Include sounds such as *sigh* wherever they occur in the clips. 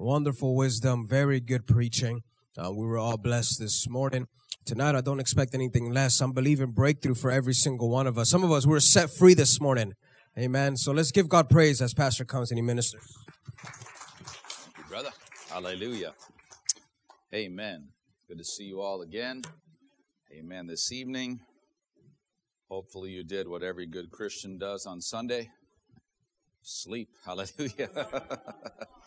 Wonderful wisdom, very good preaching. Uh, we were all blessed this morning. Tonight, I don't expect anything less. I'm believing breakthrough for every single one of us. Some of us were set free this morning. Amen. So let's give God praise as Pastor comes and he ministers. Thank you, brother. Hallelujah. Amen. Good to see you all again. Amen. This evening, hopefully you did what every good Christian does on Sunday sleep. *laughs* Hallelujah. *laughs*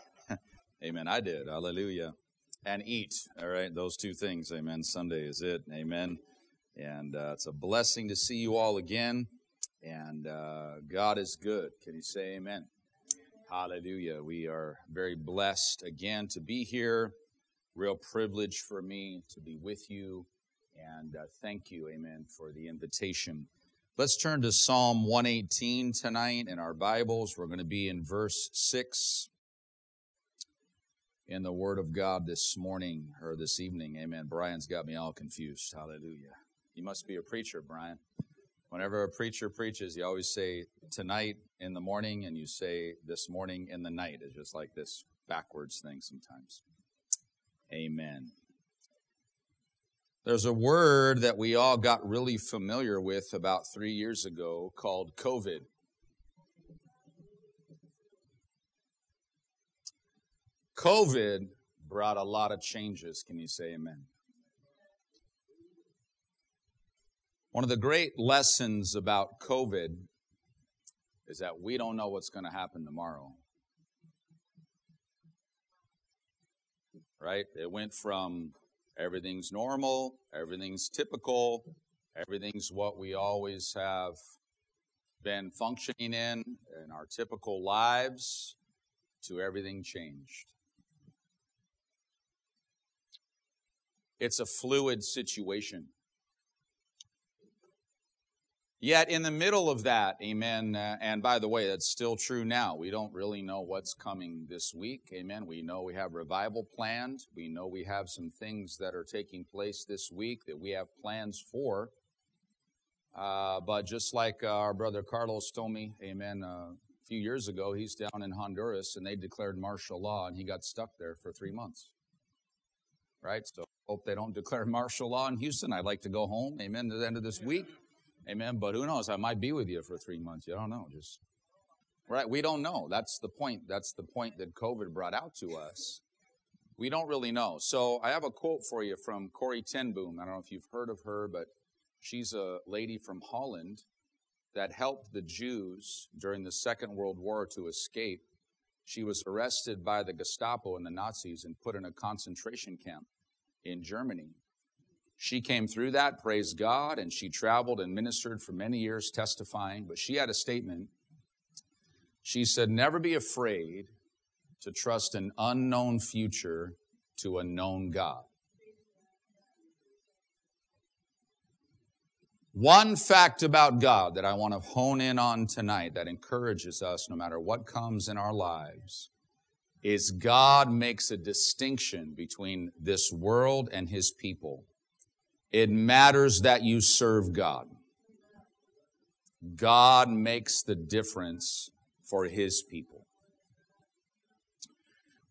Amen. I did. Hallelujah. And eat. All right. Those two things. Amen. Sunday is it. Amen. And uh, it's a blessing to see you all again. And uh, God is good. Can you say amen? Hallelujah. We are very blessed again to be here. Real privilege for me to be with you. And uh, thank you, amen, for the invitation. Let's turn to Psalm 118 tonight in our Bibles. We're going to be in verse 6 in the Word of God this morning or this evening. Amen. Brian's got me all confused. Hallelujah. You must be a preacher, Brian. Whenever a preacher preaches, you always say tonight in the morning and you say this morning in the night. It's just like this backwards thing sometimes. Amen. There's a word that we all got really familiar with about three years ago called COVID. COVID brought a lot of changes. Can you say amen? One of the great lessons about COVID is that we don't know what's going to happen tomorrow. Right? It went from everything's normal, everything's typical, everything's what we always have been functioning in in our typical lives to everything changed. It's a fluid situation. Yet, in the middle of that, amen, uh, and by the way, that's still true now. We don't really know what's coming this week, amen. We know we have revival planned. We know we have some things that are taking place this week that we have plans for. Uh, but just like uh, our brother Carlos told me, amen, uh, a few years ago, he's down in Honduras and they declared martial law and he got stuck there for three months. Right? So, hope they don't declare martial law in Houston. I'd like to go home, amen, to the end of this week. Amen. But who knows? I might be with you for three months. You don't know. Just right. We don't know. That's the point. That's the point that COVID brought out to us. We don't really know. So I have a quote for you from Corrie ten Boom. I don't know if you've heard of her, but she's a lady from Holland that helped the Jews during the Second World War to escape. She was arrested by the Gestapo and the Nazis and put in a concentration camp in Germany. She came through that, praise God, and she traveled and ministered for many years testifying. But she had a statement. She said, Never be afraid to trust an unknown future to a known God. One fact about God that I want to hone in on tonight that encourages us no matter what comes in our lives is God makes a distinction between this world and his people. It matters that you serve God. God makes the difference for his people.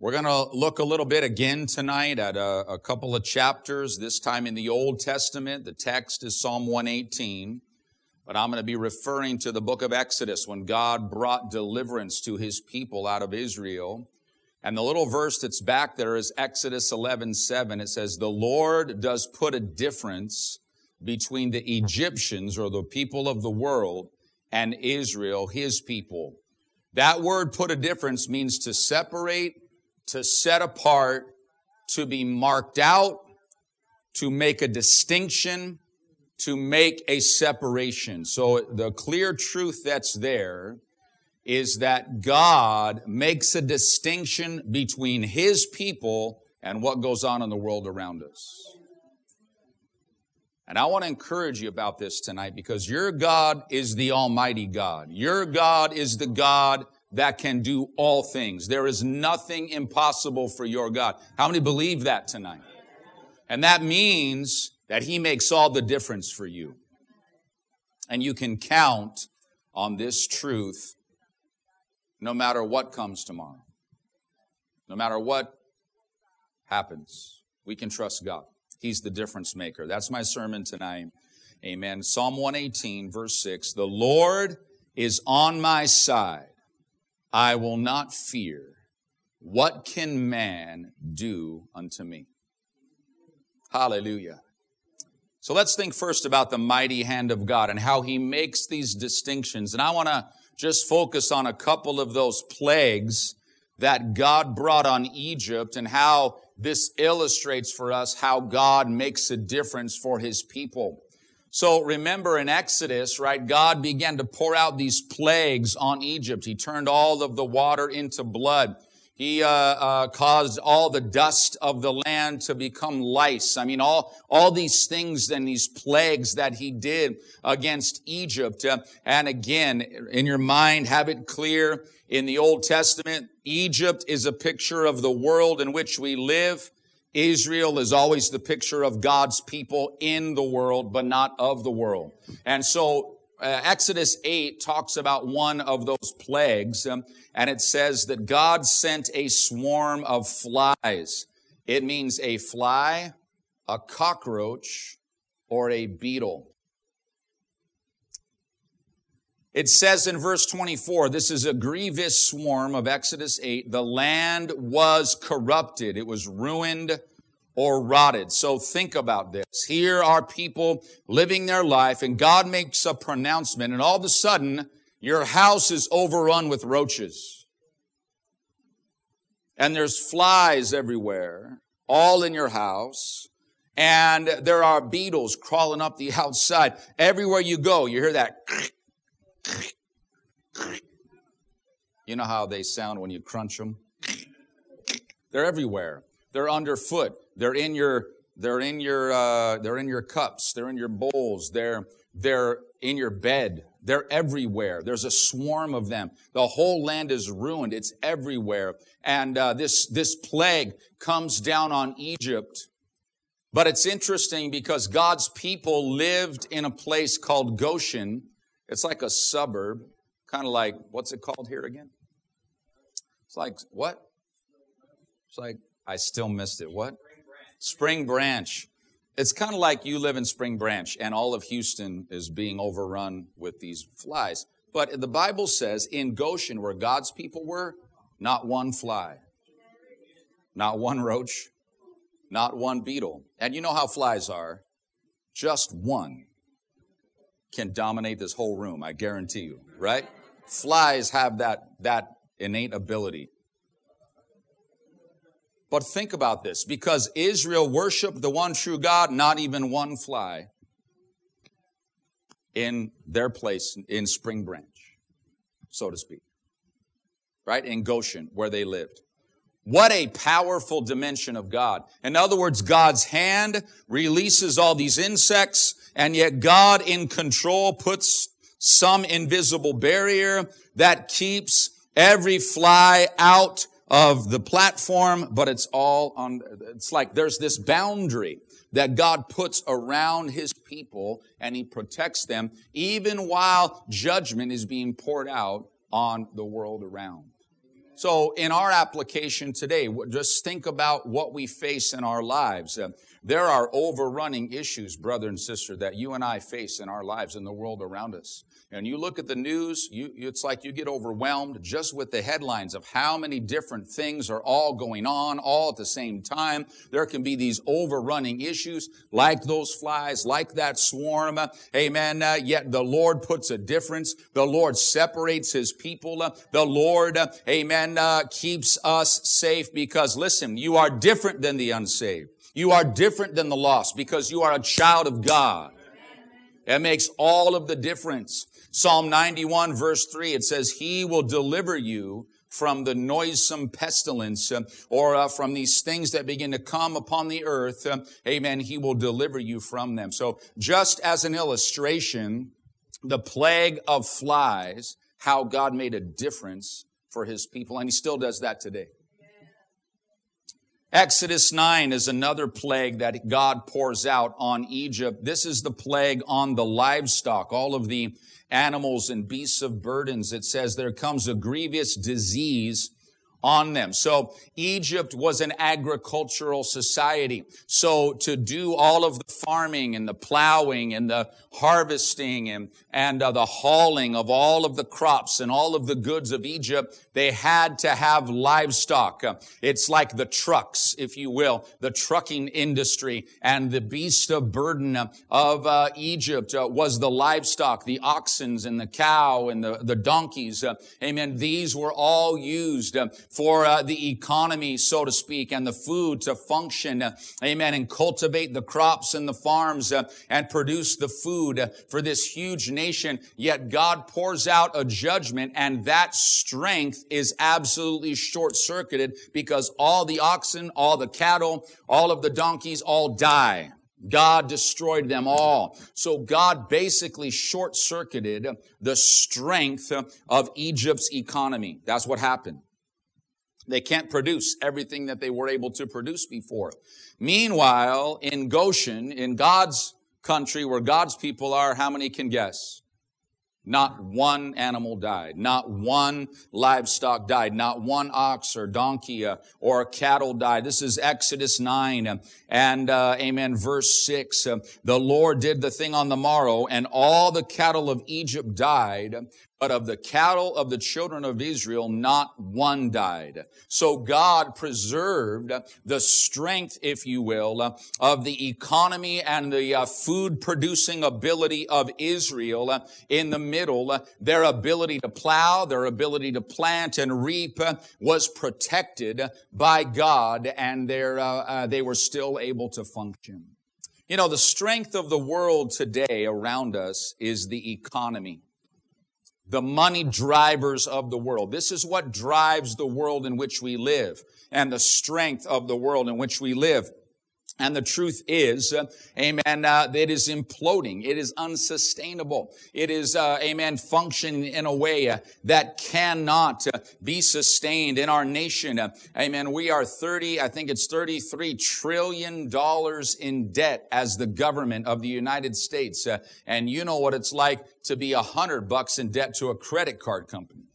We're going to look a little bit again tonight at a, a, couple of chapters, this time in the Old Testament. The text is Psalm 118, but I'm going to be referring to the book of Exodus when God brought deliverance to his people out of Israel. And the little verse that's back there is Exodus 11, 7. It says, the Lord does put a difference between the Egyptians or the people of the world and Israel, his people. That word put a difference means to separate to set apart, to be marked out, to make a distinction, to make a separation. So the clear truth that's there is that God makes a distinction between His people and what goes on in the world around us. And I want to encourage you about this tonight because your God is the Almighty God. Your God is the God that can do all things. There is nothing impossible for your God. How many believe that tonight? And that means that He makes all the difference for you. And you can count on this truth no matter what comes tomorrow. No matter what happens, we can trust God. He's the difference maker. That's my sermon tonight. Amen. Psalm 118, verse 6. The Lord is on my side. I will not fear. What can man do unto me? Hallelujah. So let's think first about the mighty hand of God and how he makes these distinctions. And I want to just focus on a couple of those plagues that God brought on Egypt and how this illustrates for us how God makes a difference for his people. So remember in Exodus, right, God began to pour out these plagues on Egypt. He turned all of the water into blood. He uh, uh, caused all the dust of the land to become lice. I mean, all all these things and these plagues that he did against Egypt. Uh, and again, in your mind, have it clear. In the Old Testament, Egypt is a picture of the world in which we live. Israel is always the picture of God's people in the world, but not of the world. And so uh, Exodus 8 talks about one of those plagues, um, and it says that God sent a swarm of flies. It means a fly, a cockroach, or a beetle. It says in verse 24, this is a grievous swarm of Exodus 8. The land was corrupted. It was ruined or rotted. So think about this. Here are people living their life and God makes a pronouncement and all of a sudden your house is overrun with roaches. And there's flies everywhere, all in your house. And there are beetles crawling up the *laughs* outside. Everywhere you go, you hear that. *laughs* *laughs* You know how they sound when you crunch them? They're everywhere. They're underfoot. They're in your, they're in your, uh, they're in your cups. They're in your bowls. They're, they're in your bed. They're everywhere. There's a swarm of them. The whole land is ruined. It's everywhere. And uh, this this plague comes down on Egypt. But it's interesting because God's people lived in a place called Goshen. It's like a suburb, kind of like what's it called here again? It's like what? It's like I still missed it. What? Spring Branch. It's kind of like you live in Spring Branch and all of Houston is being overrun with these flies. But the Bible says in Goshen, where God's people were, not one fly, not one roach, not one beetle. And you know how flies are. Just one can dominate this whole room, I guarantee you, right? Flies have that, that innate ability. But think about this because Israel worshiped the one true God, not even one fly in their place in Spring Branch, so to speak. Right? In Goshen, where they lived. What a powerful dimension of God. In other words, God's hand releases all these insects, and yet God in control puts some invisible barrier that keeps every fly out of the platform, but it's all on, it's like there's this boundary that God puts around his people and he protects them even while judgment is being poured out on the world around. So in our application today, just think about what we face in our lives. Uh, There are overrunning issues, brother and sister, that you and I face in our lives in the world around us and you look at the news, you, it's like you get overwhelmed just with the headlines of how many different things are all going on all at the same time. There can be these overrunning issues like those flies, like that swarm. Amen. Uh, yet the Lord puts a difference. The Lord separates his people. The Lord, uh, amen, uh, keeps us safe because listen, you are different than the unsaved. You are different than the lost because you are a child of God. That makes all of the difference. Psalm 91 verse 3, it says, He will deliver you from the noisome pestilence uh, or uh, from these things that begin to come upon the earth. Uh, amen. He will deliver you from them. So just as an illustration, the plague of flies, how God made a difference for his people. And he still does that today. Exodus 9 is another plague that God pours out on Egypt. This is the plague on the livestock, all of the animals and beasts of burdens. It says there comes a grievous disease on them. So Egypt was an agricultural society. So to do all of the farming and the plowing and the harvesting and, and uh, the hauling of all of the crops and all of the goods of Egypt, they had to have livestock. Uh, it's like the trucks, if you will, the trucking industry and the beast of burden of uh, Egypt uh, was the livestock, the oxens and the cow and the, the donkeys. Uh, amen. These were all used uh, for uh, the economy, so to speak, and the food to function, uh, amen, and cultivate the crops and the farms uh, and produce the food uh, for this huge nation. Yet God pours out a judgment and that strength is absolutely short-circuited because all the oxen, all the cattle, all of the donkeys all die. God destroyed them all. So God basically short-circuited the strength of Egypt's economy. That's what happened. They can't produce everything that they were able to produce before. Meanwhile, in Goshen, in God's country where God's people are, how many can guess? Not one animal died. Not one livestock died. Not one ox or donkey uh, or cattle died. This is Exodus 9 uh, and, uh, amen, verse 6. Uh, the Lord did the thing on the morrow and all the cattle of Egypt died, but of the cattle of the children of Israel, not one died. So God preserved the strength, if you will, of the economy and the uh, food producing ability of Israel in the middle. Their ability to plow, their ability to plant and reap was protected by God and uh, uh, they were still able to function. You know, the strength of the world today around us is the economy the money drivers of the world. This is what drives the world in which we live and the strength of the world in which we live. And the truth is, uh, amen, uh, it is imploding. It is unsustainable. It is, uh, amen, functioning in a way uh, that cannot uh, be sustained in our nation. Uh, amen. We are 30, I think it's 33 trillion dollars in debt as the government of the United States. and you know what it's like to be a hundred bucks in debt to a credit card company.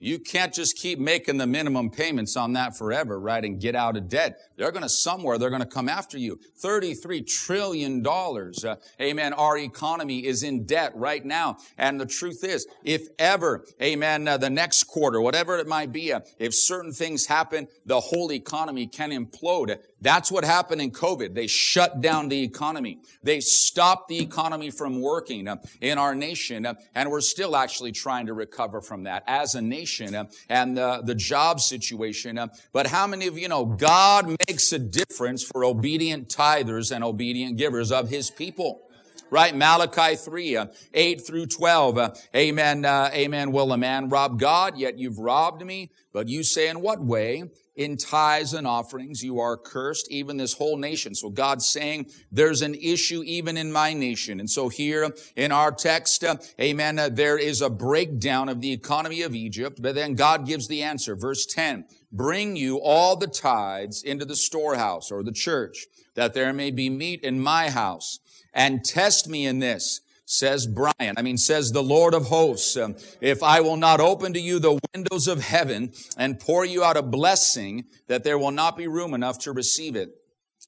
You can't just keep making the minimum payments on that forever, right? And get out of debt. They're going to somewhere, they're going to come after you. $33 trillion. Uh, amen. Our economy is in debt right now. And the truth is, if ever, amen, uh, the next quarter, whatever it might be, uh, if certain things happen, the whole economy can implode. That's what happened in COVID. They shut down the economy. They stopped the economy from working uh, in our nation. Uh, and we're still actually trying to recover from that as a nation uh, and the, the job situation. But how many of you know God makes a difference for obedient tithers and obedient givers of his people? right? Malachi 3, uh, 8 through 12. Uh, amen, uh, amen. Will a man rob God? Yet you've robbed me. But you say, in what way? In tithes and offerings. You are cursed, even this whole nation. So God's saying there's an issue even in my nation. And so here in our text, uh, amen, uh, there is a breakdown of the economy of Egypt, but then God gives the answer. Verse 10, bring you all the tithes into the storehouse or the church, that there may be meat in my house, and test me in this says Brian, I mean, says the Lord of hosts, um, if I will not open to you the windows of heaven and pour you out a blessing, that there will not be room enough to receive it.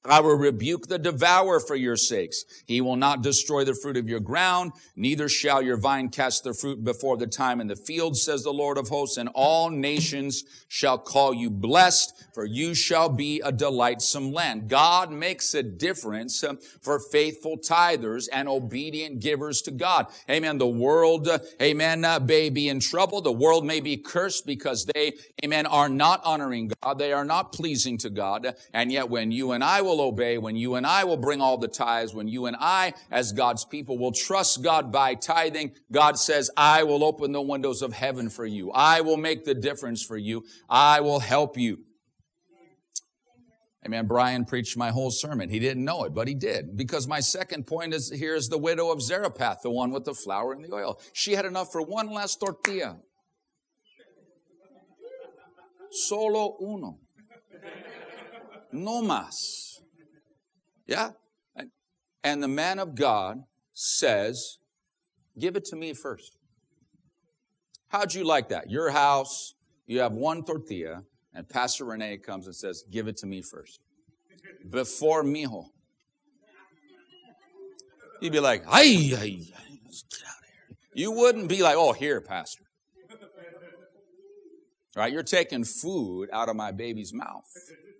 I will rebuke the devourer for your sakes. He will not destroy the fruit of your ground, neither shall your vine cast the fruit before the time in the field, says the Lord of hosts, and all nations shall call you blessed, for you shall be a delightsome land. God makes a difference uh, for faithful tithers and obedient givers to God. Amen. The world, uh, amen, uh, may be in trouble. The world may be cursed because they, amen, are not honoring God. They are not pleasing to God. And yet when you and I will will obey, when you and I will bring all the tithes, when you and I, as God's people, will trust God by tithing, God says, I will open the windows of heaven for you. I will make the difference for you. I will help you. Amen. Brian preached my whole sermon. He didn't know it, but he did. Because my second point is here is the widow of Zarephath, the one with the flour and the oil. She had enough for one last tortilla. Solo uno. No más. Yeah? And the man of God says, Give it to me first. How'd you like that? Your house, You have one tortilla, and Pastor Renee comes and says, Give it to me first. Before mijo. You'd be like, ay, ay, ay, get out of here. You wouldn't be like, oh, here, Pastor. Right? You're taking food out of my baby's mouth.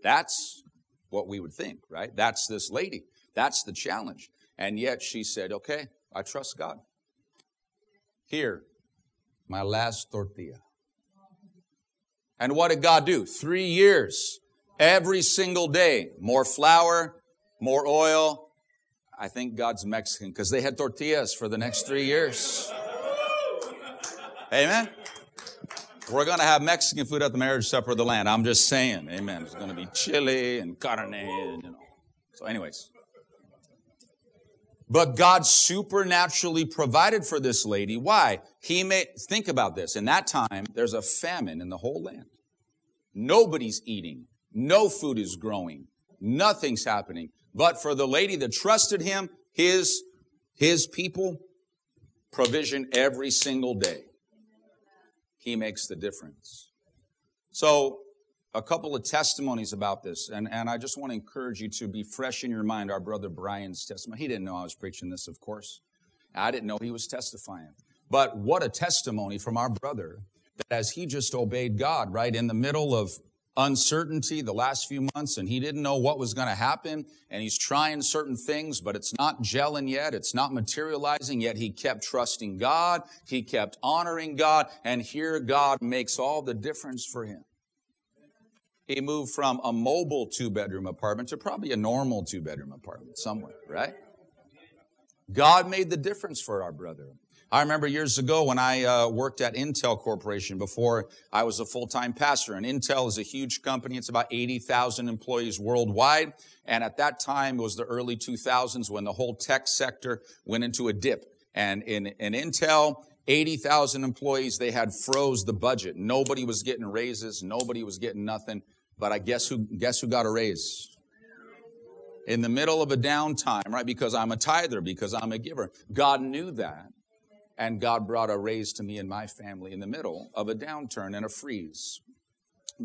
That's what we would think, right? That's this lady. That's the challenge. And yet she said, okay, I trust God. Here, my last tortilla. And what did God do? Three years, every single day, more flour, more oil. I think God's Mexican because they had tortillas for the next three years. Amen. We're going to have Mexican food at the marriage supper of the land. I'm just saying. Amen. It's going to be chili and carne, and, you know. So, anyways. But God supernaturally provided for this lady. Why? He may, think about this. In that time, there's a famine in the whole land. Nobody's eating. No food is growing. Nothing's happening. But for the lady that trusted him, his, his people, provision every single day. He makes the difference. So, a couple of testimonies about this, and, and I just want to encourage you to be fresh in your mind our brother Brian's testimony. He didn't know I was preaching this, of course. I didn't know he was testifying. But what a testimony from our brother that as he just obeyed God, right, in the middle of uncertainty the last few months and he didn't know what was going to happen and he's trying certain things but it's not gelling yet it's not materializing yet. He kept trusting god he kept honoring god and here god makes all the difference for him. He moved from a mobile two bedroom apartment to probably a normal two bedroom apartment somewhere right? God made the difference for our brother I remember years ago when I uh, worked at Intel Corporation before I was a full-time pastor. And Intel is a huge company. It's about 80,000 employees worldwide. And at that time, it was the early 2000s when the whole tech sector went into a dip. And in, in Intel, 80,000 employees, they had froze the budget. Nobody was getting raises. Nobody was getting nothing. But I guess who, guess who got a raise? In the middle of a downtime, right? Because I'm a tither, because I'm a giver. God knew that. And God brought a raise to me and my family in the middle of a downturn and a freeze.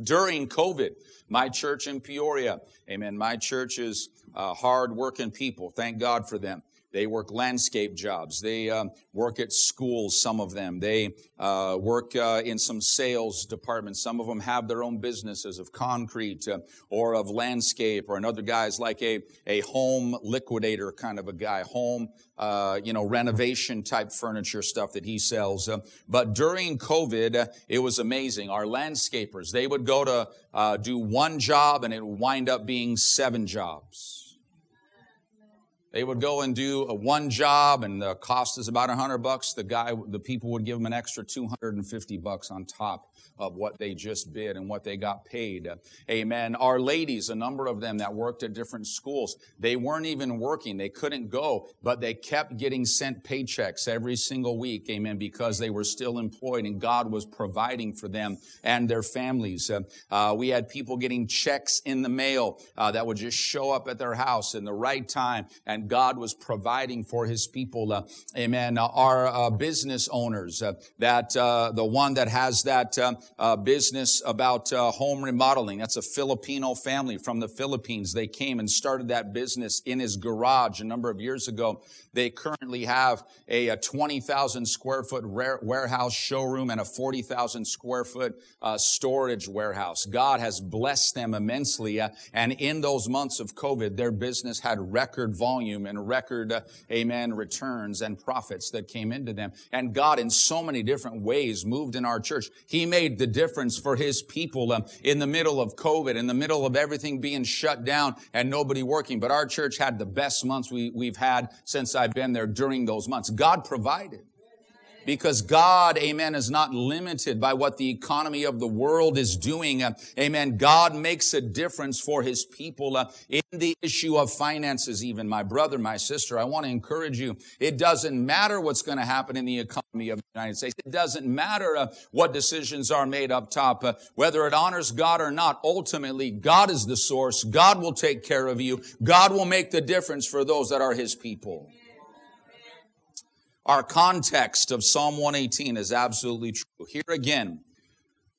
During COVID, my church in Peoria, amen, my church is uh, hard working people. Thank God for them. They work landscape jobs. They uh, work at schools, some of them. They uh, work uh, in some sales departments. Some of them have their own businesses of concrete uh, or of landscape, or another guy's like a, a home liquidator kind of a guy, home, uh, you know, renovation type furniture stuff that he sells. Uh, but during COVID, it was amazing. Our landscapers, they would go to do one job and it would wind up being seven jobs. They would go and do a one job and the cost is about a hundred bucks. The guy, the people would give them an extra 250 bucks on top of what they just bid and what they got paid. Amen. Our ladies, a number of them that worked at different schools, they weren't even working. They couldn't go, but they kept getting sent paychecks every single week. Amen. Because they were still employed and God was providing for them and their families. Uh, uh, we had people getting checks in the mail uh, that would just show up at their house in the right time and God was providing for his people. Uh, amen. our uh, business owners, uh, that the one that has that um, uh, business about uh, home remodeling. That's a Filipino family from the Philippines. They came and started that business in his garage a number of years ago. They currently have a, a 20,000 square foot warehouse showroom and a 40,000 square foot uh, storage warehouse. God has blessed them immensely. Uh, and in those months of COVID, their business had record volume and record, uh, amen, returns and profits that came into them. And God, in so many different ways, moved in our church. He made the difference for His people um, in the middle of COVID, in the middle of everything being shut down and nobody working. But our church had the best months we, we've had since I've been there during those months. God provided. Because God, amen, is not limited by what the economy of the world is doing. Amen. God makes a difference for his people uh, in the issue of finances, even. My brother, my sister, I want to encourage you. It doesn't matter what's going to happen in the economy of the United States. It doesn't matter uh, what decisions are made up top, uh, whether it honors God or not. Ultimately, God is the source. God will take care of you. God will make the difference for those that are his people. Our context of Psalm 118 is absolutely true. Here again,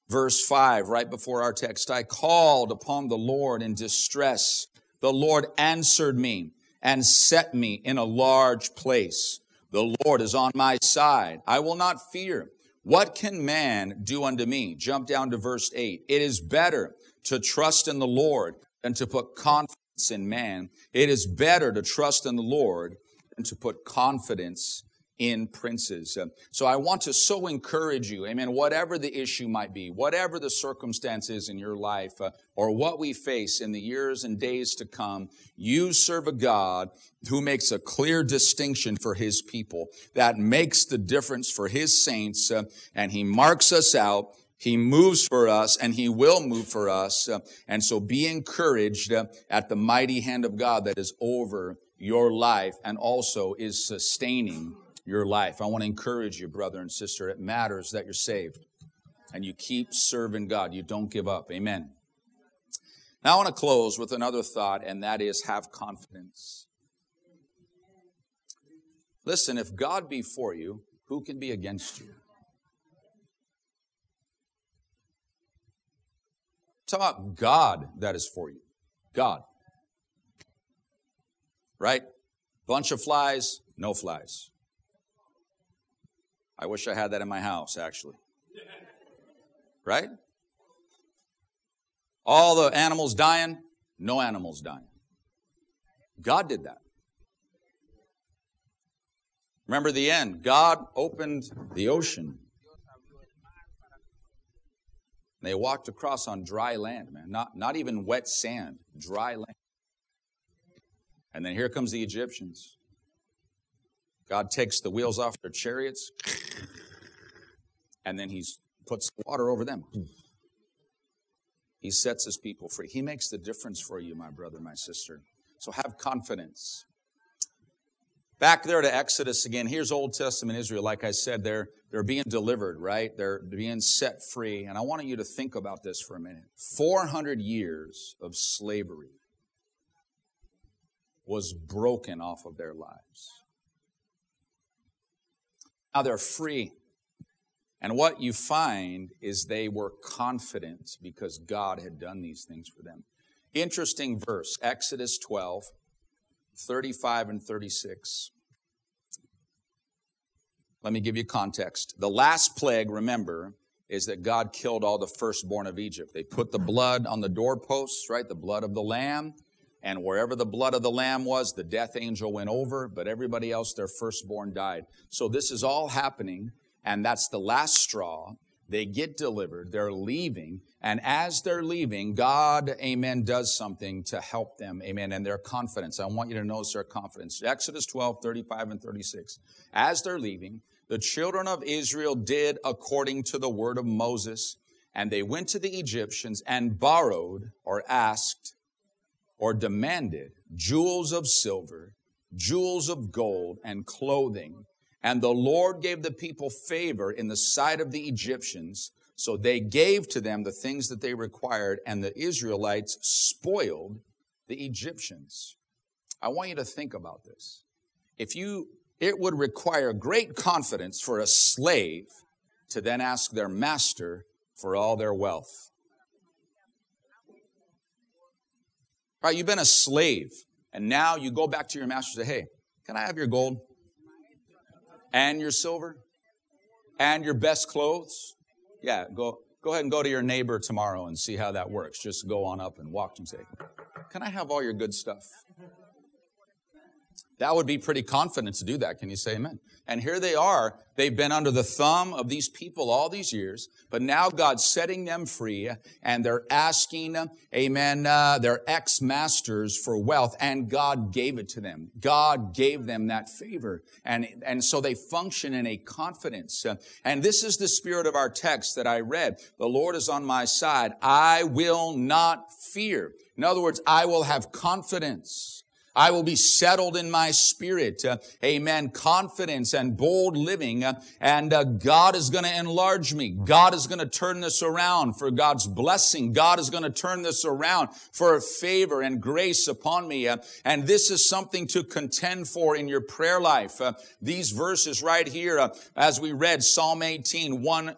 Verse 5, right before our text, I called upon the Lord in distress. The Lord answered me and set me in a large place. The Lord is on my side. I will not fear. What can man do unto me? Jump down to verse 8. It is better to trust in the Lord than to put confidence in man. It is better to trust in the Lord than to put confidence in princes. So I want to so encourage you, amen, whatever the issue might be, whatever the circumstance is in your life, uh, or what we face in the years and days to come, you serve a God who makes a clear distinction for his people, that makes the difference for his saints, uh, and he marks us out. He moves for us and he will move for us. Uh, and so be encouraged at the mighty hand of God that is over your life and also is sustaining your life. I want to encourage you, brother and sister. It matters that you're saved and you keep serving God. You don't give up. Amen. Now I want to close with another thought, and that is have confidence. Listen, if God be for you, who can be against you? Talk about God that is for you. God. Right? Bunch of flies, no flies. I wish I had that in my house, actually. Right? All the animals dying, no animals dying. God did that. Remember the end. God opened the ocean. They walked across on dry land, man. Not, not even wet sand, dry land. And then here comes the Egyptians. God takes the wheels off their chariots, and then he puts water over them. Hmm. He sets his people free. He makes the difference for you, my brother, my sister. So have confidence. Back there to Exodus again. Here's Old Testament Israel. Like I said, they're, they're being delivered, right? They're being set free. And I want you to think about this for a minute. 400 years of slavery was broken off of their lives. Now they're free. And what you find is they were confident because God had done these things for them. Interesting verse, Exodus 12, 35 and 36. Let me give you context. The last plague, remember, is that God killed all the firstborn of Egypt. They put the blood on the doorposts, right? The blood of the lamb. And wherever the blood of the lamb was, the death angel went over, but everybody else, their firstborn died. So this is all happening, and that's the last straw. They get delivered, they're leaving, and as they're leaving, God, amen, does something to help them, amen, and their confidence. I want you to notice their confidence. Exodus 12, 35 and 36. As they're leaving, the children of Israel did according to the word of Moses, and they went to the Egyptians and borrowed or asked or demanded jewels of silver, jewels of gold, and clothing. And the Lord gave the people favor in the sight of the Egyptians. So they gave to them the things that they required, and the Israelites spoiled the Egyptians. I want you to think about this. If you, it would require great confidence for a slave to then ask their master for all their wealth. Right? You've been a slave, and now you go back to your master and say, Hey, can I have your gold? And your silver? And your best clothes? Yeah, go, go ahead and go to your neighbor tomorrow and see how that works. Just go on up and walk and say, Can I have all your good stuff? That would be pretty confident to do that. Can you say amen? And here they are. They've been under the thumb of these people all these years, but now God's setting them free and they're asking, amen, uh, their ex-masters for wealth and God gave it to them. God gave them that favor. And, and so they function in a confidence. And this is the spirit of our text that I read. The Lord is on my side. I will not fear. In other words, I will have confidence. I will be settled in my spirit. Uh, amen. Confidence and bold living. Uh, and uh, God is going to enlarge me. God is going to turn this around for God's blessing. God is going to turn this around for favor and grace upon me. Uh, and this is something to contend for in your prayer life. Uh, these verses right here, uh, as we read Psalm 18, 1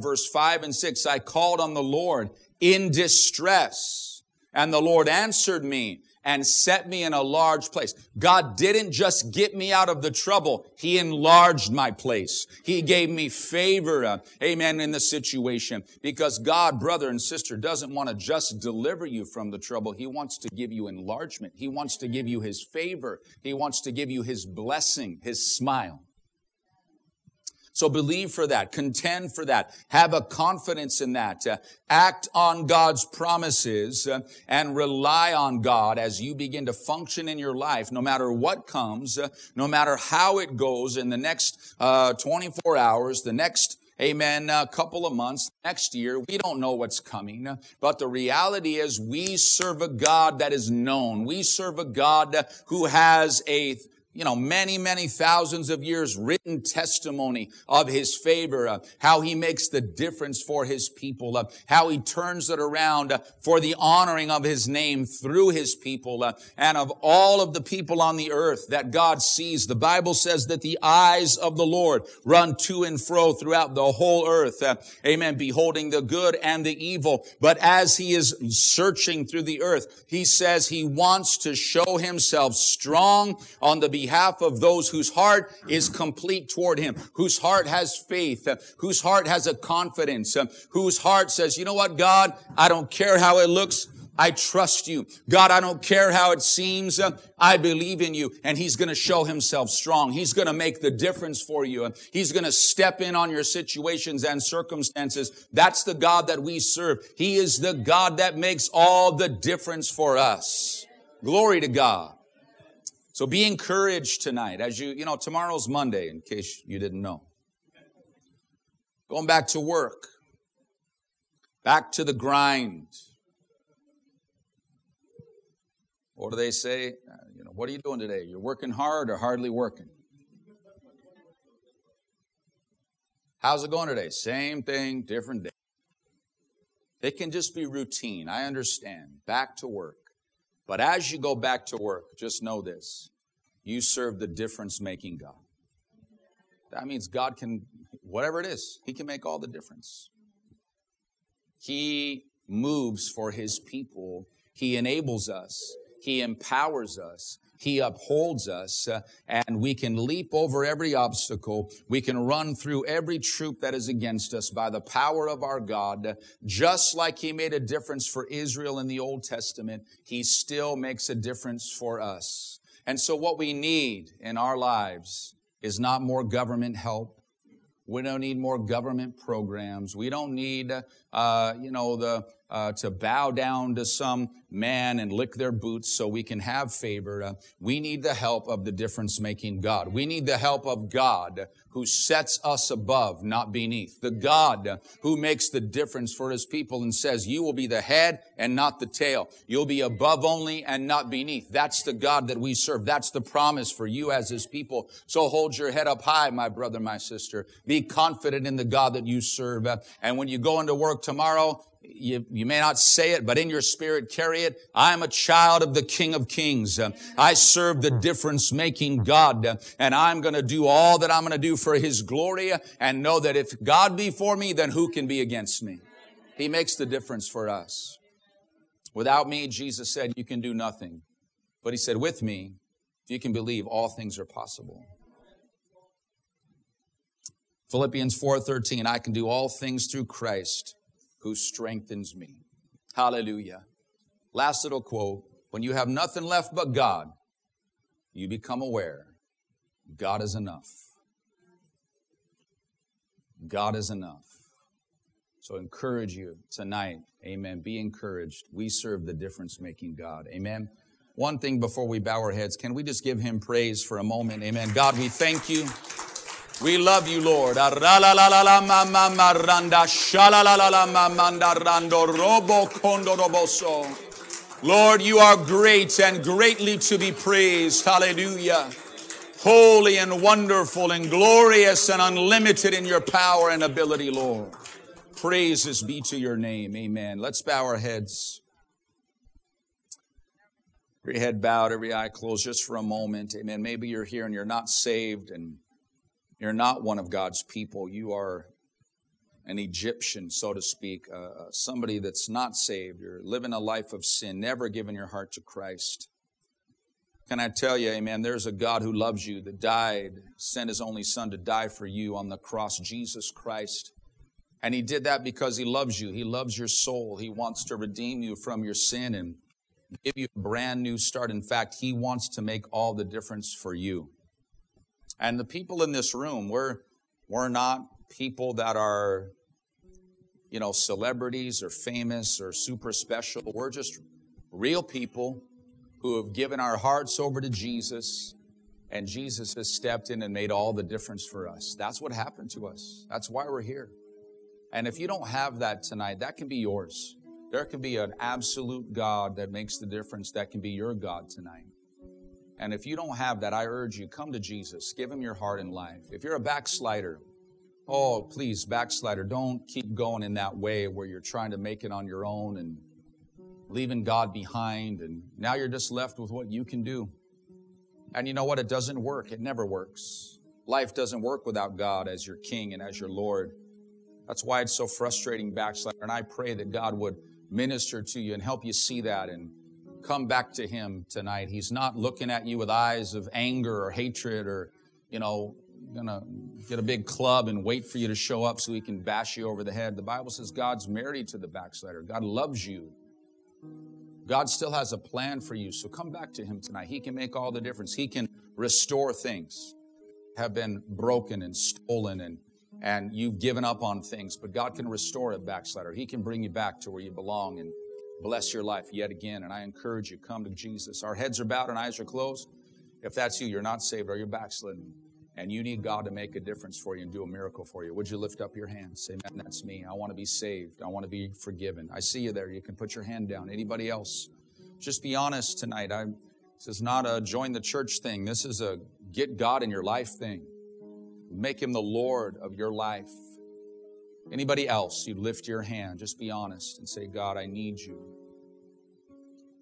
verse 5 and 6, I called on the Lord in distress. And the Lord answered me and set me in a large place. God didn't just get me out of the trouble. He enlarged my place. He gave me favor, uh, amen, in the situation. Because God, brother and sister, doesn't want to just deliver you from the trouble. He wants to give you enlargement. He wants to give you His favor. He wants to give you His blessing, His smile. So believe for that, contend for that, have a confidence in that, uh, act on God's promises uh, and rely on God as you begin to function in your life, no matter what comes, uh, no matter how it goes in the next uh, 24 hours, the next amen, a couple of months, next year. We don't know what's coming. But the reality is we serve a God that is known. We serve a God who has a you know, many, many thousands of years written testimony of his favor, uh, how he makes the difference for his people, uh, how he turns it around uh, for the honoring of his name through his people, uh, and of all of the people on the earth that God sees. The Bible says that the eyes of the Lord run to and fro throughout the whole earth. Uh, amen. Beholding the good and the evil. But as he is searching through the earth, he says he wants to show himself strong on the behalf behalf of those whose heart is complete toward Him, whose heart has faith, whose heart has a confidence, whose heart says, you know what, God, I don't care how it looks. I trust you. God, I don't care how it seems. I believe in you. And He's going to show Himself strong. He's going to make the difference for you. He's going to step in on your situations and circumstances. That's the God that we serve. He is the God that makes all the difference for us. Glory to God. So be encouraged tonight as you, you know, tomorrow's Monday, in case you didn't know. Going back to work, back to the grind. What do they say? You know, what are you doing today? You're working hard or hardly working? How's it going today? Same thing, different day. It can just be routine. I understand. Back to work. But as you go back to work, just know this. You serve the difference making God. That means God can, whatever it is, He can make all the difference. He moves for His people. He enables us. He empowers us. He upholds us uh, and we can leap over every obstacle. We can run through every troop that is against us by the power of our God. Just like He made a difference for Israel in the Old Testament, He still makes a difference for us. And so what we need in our lives is not more government help. We don't need more government programs. We don't need, uh, you know, the uh, to bow down to some man and lick their boots so we can have favor. Uh, we need the help of the difference making God. We need the help of God who sets us above, not beneath. The God who makes the difference for his people and says, you will be the head and not the tail. You'll be above only and not beneath. That's the God that we serve. That's the promise for you as his people. So hold your head up high, my brother, my sister. Be confident in the God that you serve. And when you go into work tomorrow, you, you may not say it, but in your spirit carry it. I'm a child of the King of Kings. I serve the difference making God and I'm going to do all that I'm going to do for His glory and know that if God be for me, then who can be against me? He makes the difference for us. Without me, Jesus said, you can do nothing. But He said, with me, if you can believe, all things are possible. Philippians 4:13 I can do all things through Christ who strengthens me. Hallelujah. Last little quote. When you have nothing left but God, you become aware God is enough. God is enough. So encourage you tonight. Amen. Be encouraged. We serve the difference making God. Amen. One thing before we bow our heads, can we just give him praise for a moment? Amen. God, we thank you. We love you, Lord. Lord, you are great and greatly to be praised. Hallelujah. Holy and wonderful and glorious and unlimited in your power and ability, Lord. Praises be to your name. Amen. Let's bow our heads. Every head bowed, every eye closed, just for a moment. Amen. Maybe you're here and you're not saved and you're not one of God's people. You are an Egyptian, so to speak, uh, uh, somebody that's not saved. You're living a life of sin, never giving your heart to Christ. Can I tell you, amen, there's a God who loves you that died, sent his only son to die for you on the cross, Jesus Christ. And he did that because he loves you. He loves your soul. He wants to redeem you from your sin and give you a brand new start. In fact, he wants to make all the difference for you. And the people in this room, we're, we're not people that are, you know, celebrities or famous or super special. We're just real people who have given our hearts over to Jesus, and Jesus has stepped in and made all the difference for us. That's what happened to us. That's why we're here. And if you don't have that tonight, that can be yours. There can be an absolute God that makes the difference. That can be your God tonight. And if you don't have that, I urge you, come to Jesus. Give him your heart and life. If you're a backslider, Oh, please, backslider, don't keep going in that way where you're trying to make it on your own and leaving God behind, and now you're just left with what you can do. And you know what? It doesn't work. It never works. Life doesn't work without God as your King and as your Lord. That's why it's so frustrating, backslider. And I pray that God would minister to you and help you see that and come back to Him tonight. He's not looking at you with eyes of anger or hatred or, you know, gonna get a big club and wait for you to show up so he can bash you over the head. The Bible says God's married to the backslider. God loves you. God still has a plan for you. So come back to him tonight. He can make all the difference. He can restore things have been broken and stolen and and you've given up on things, but God can restore a backslider. He can bring you back to where you belong and bless your life yet again. And I encourage you, come to Jesus. Our heads are bowed and eyes are closed. If that's you, you're not saved or you're backslidden and you need God to make a difference for you and do a miracle for you, would you lift up your hand? Say, man, that's me. I want to be saved. I want to be forgiven. I see you there. You can put your hand down. Anybody else? Just be honest tonight. I, this is not a join the church thing. This is a get God in your life thing. Make him the Lord of your life. Anybody else, you lift your hand. Just be honest and say, God, I need you.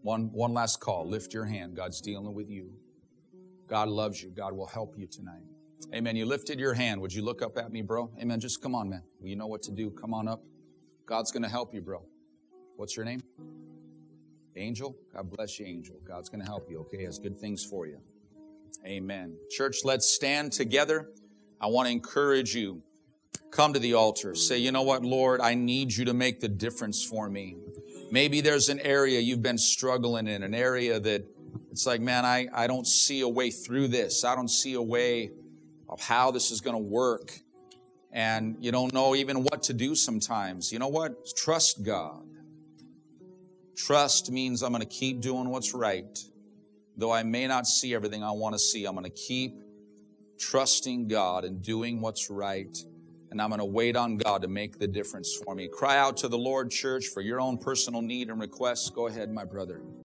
One, one last call. Lift your hand. God's dealing with you. God loves you. God will help you tonight. Amen. You lifted your hand. Would you look up at me, bro? Amen. Just come on, man. You know what to do. Come on up. God's going to help you, bro. What's your name? Angel. God bless you, Angel. God's going to help you, okay? He has good things for you. Amen. Church, let's stand together. I want to encourage you. Come to the altar. Say, you know what, Lord, I need you to make the difference for me. Maybe there's an area you've been struggling in, an area that it's like, man, I, I don't see a way through this. I don't see a way of how this is going to work. And you don't know even what to do sometimes. You know what? Trust God. Trust means I'm going to keep doing what's right. Though I may not see everything I want to see, I'm going to keep trusting God and doing what's right. And I'm going to wait on God to make the difference for me. Cry out to the Lord, church, for your own personal need and requests. Go ahead, my brother.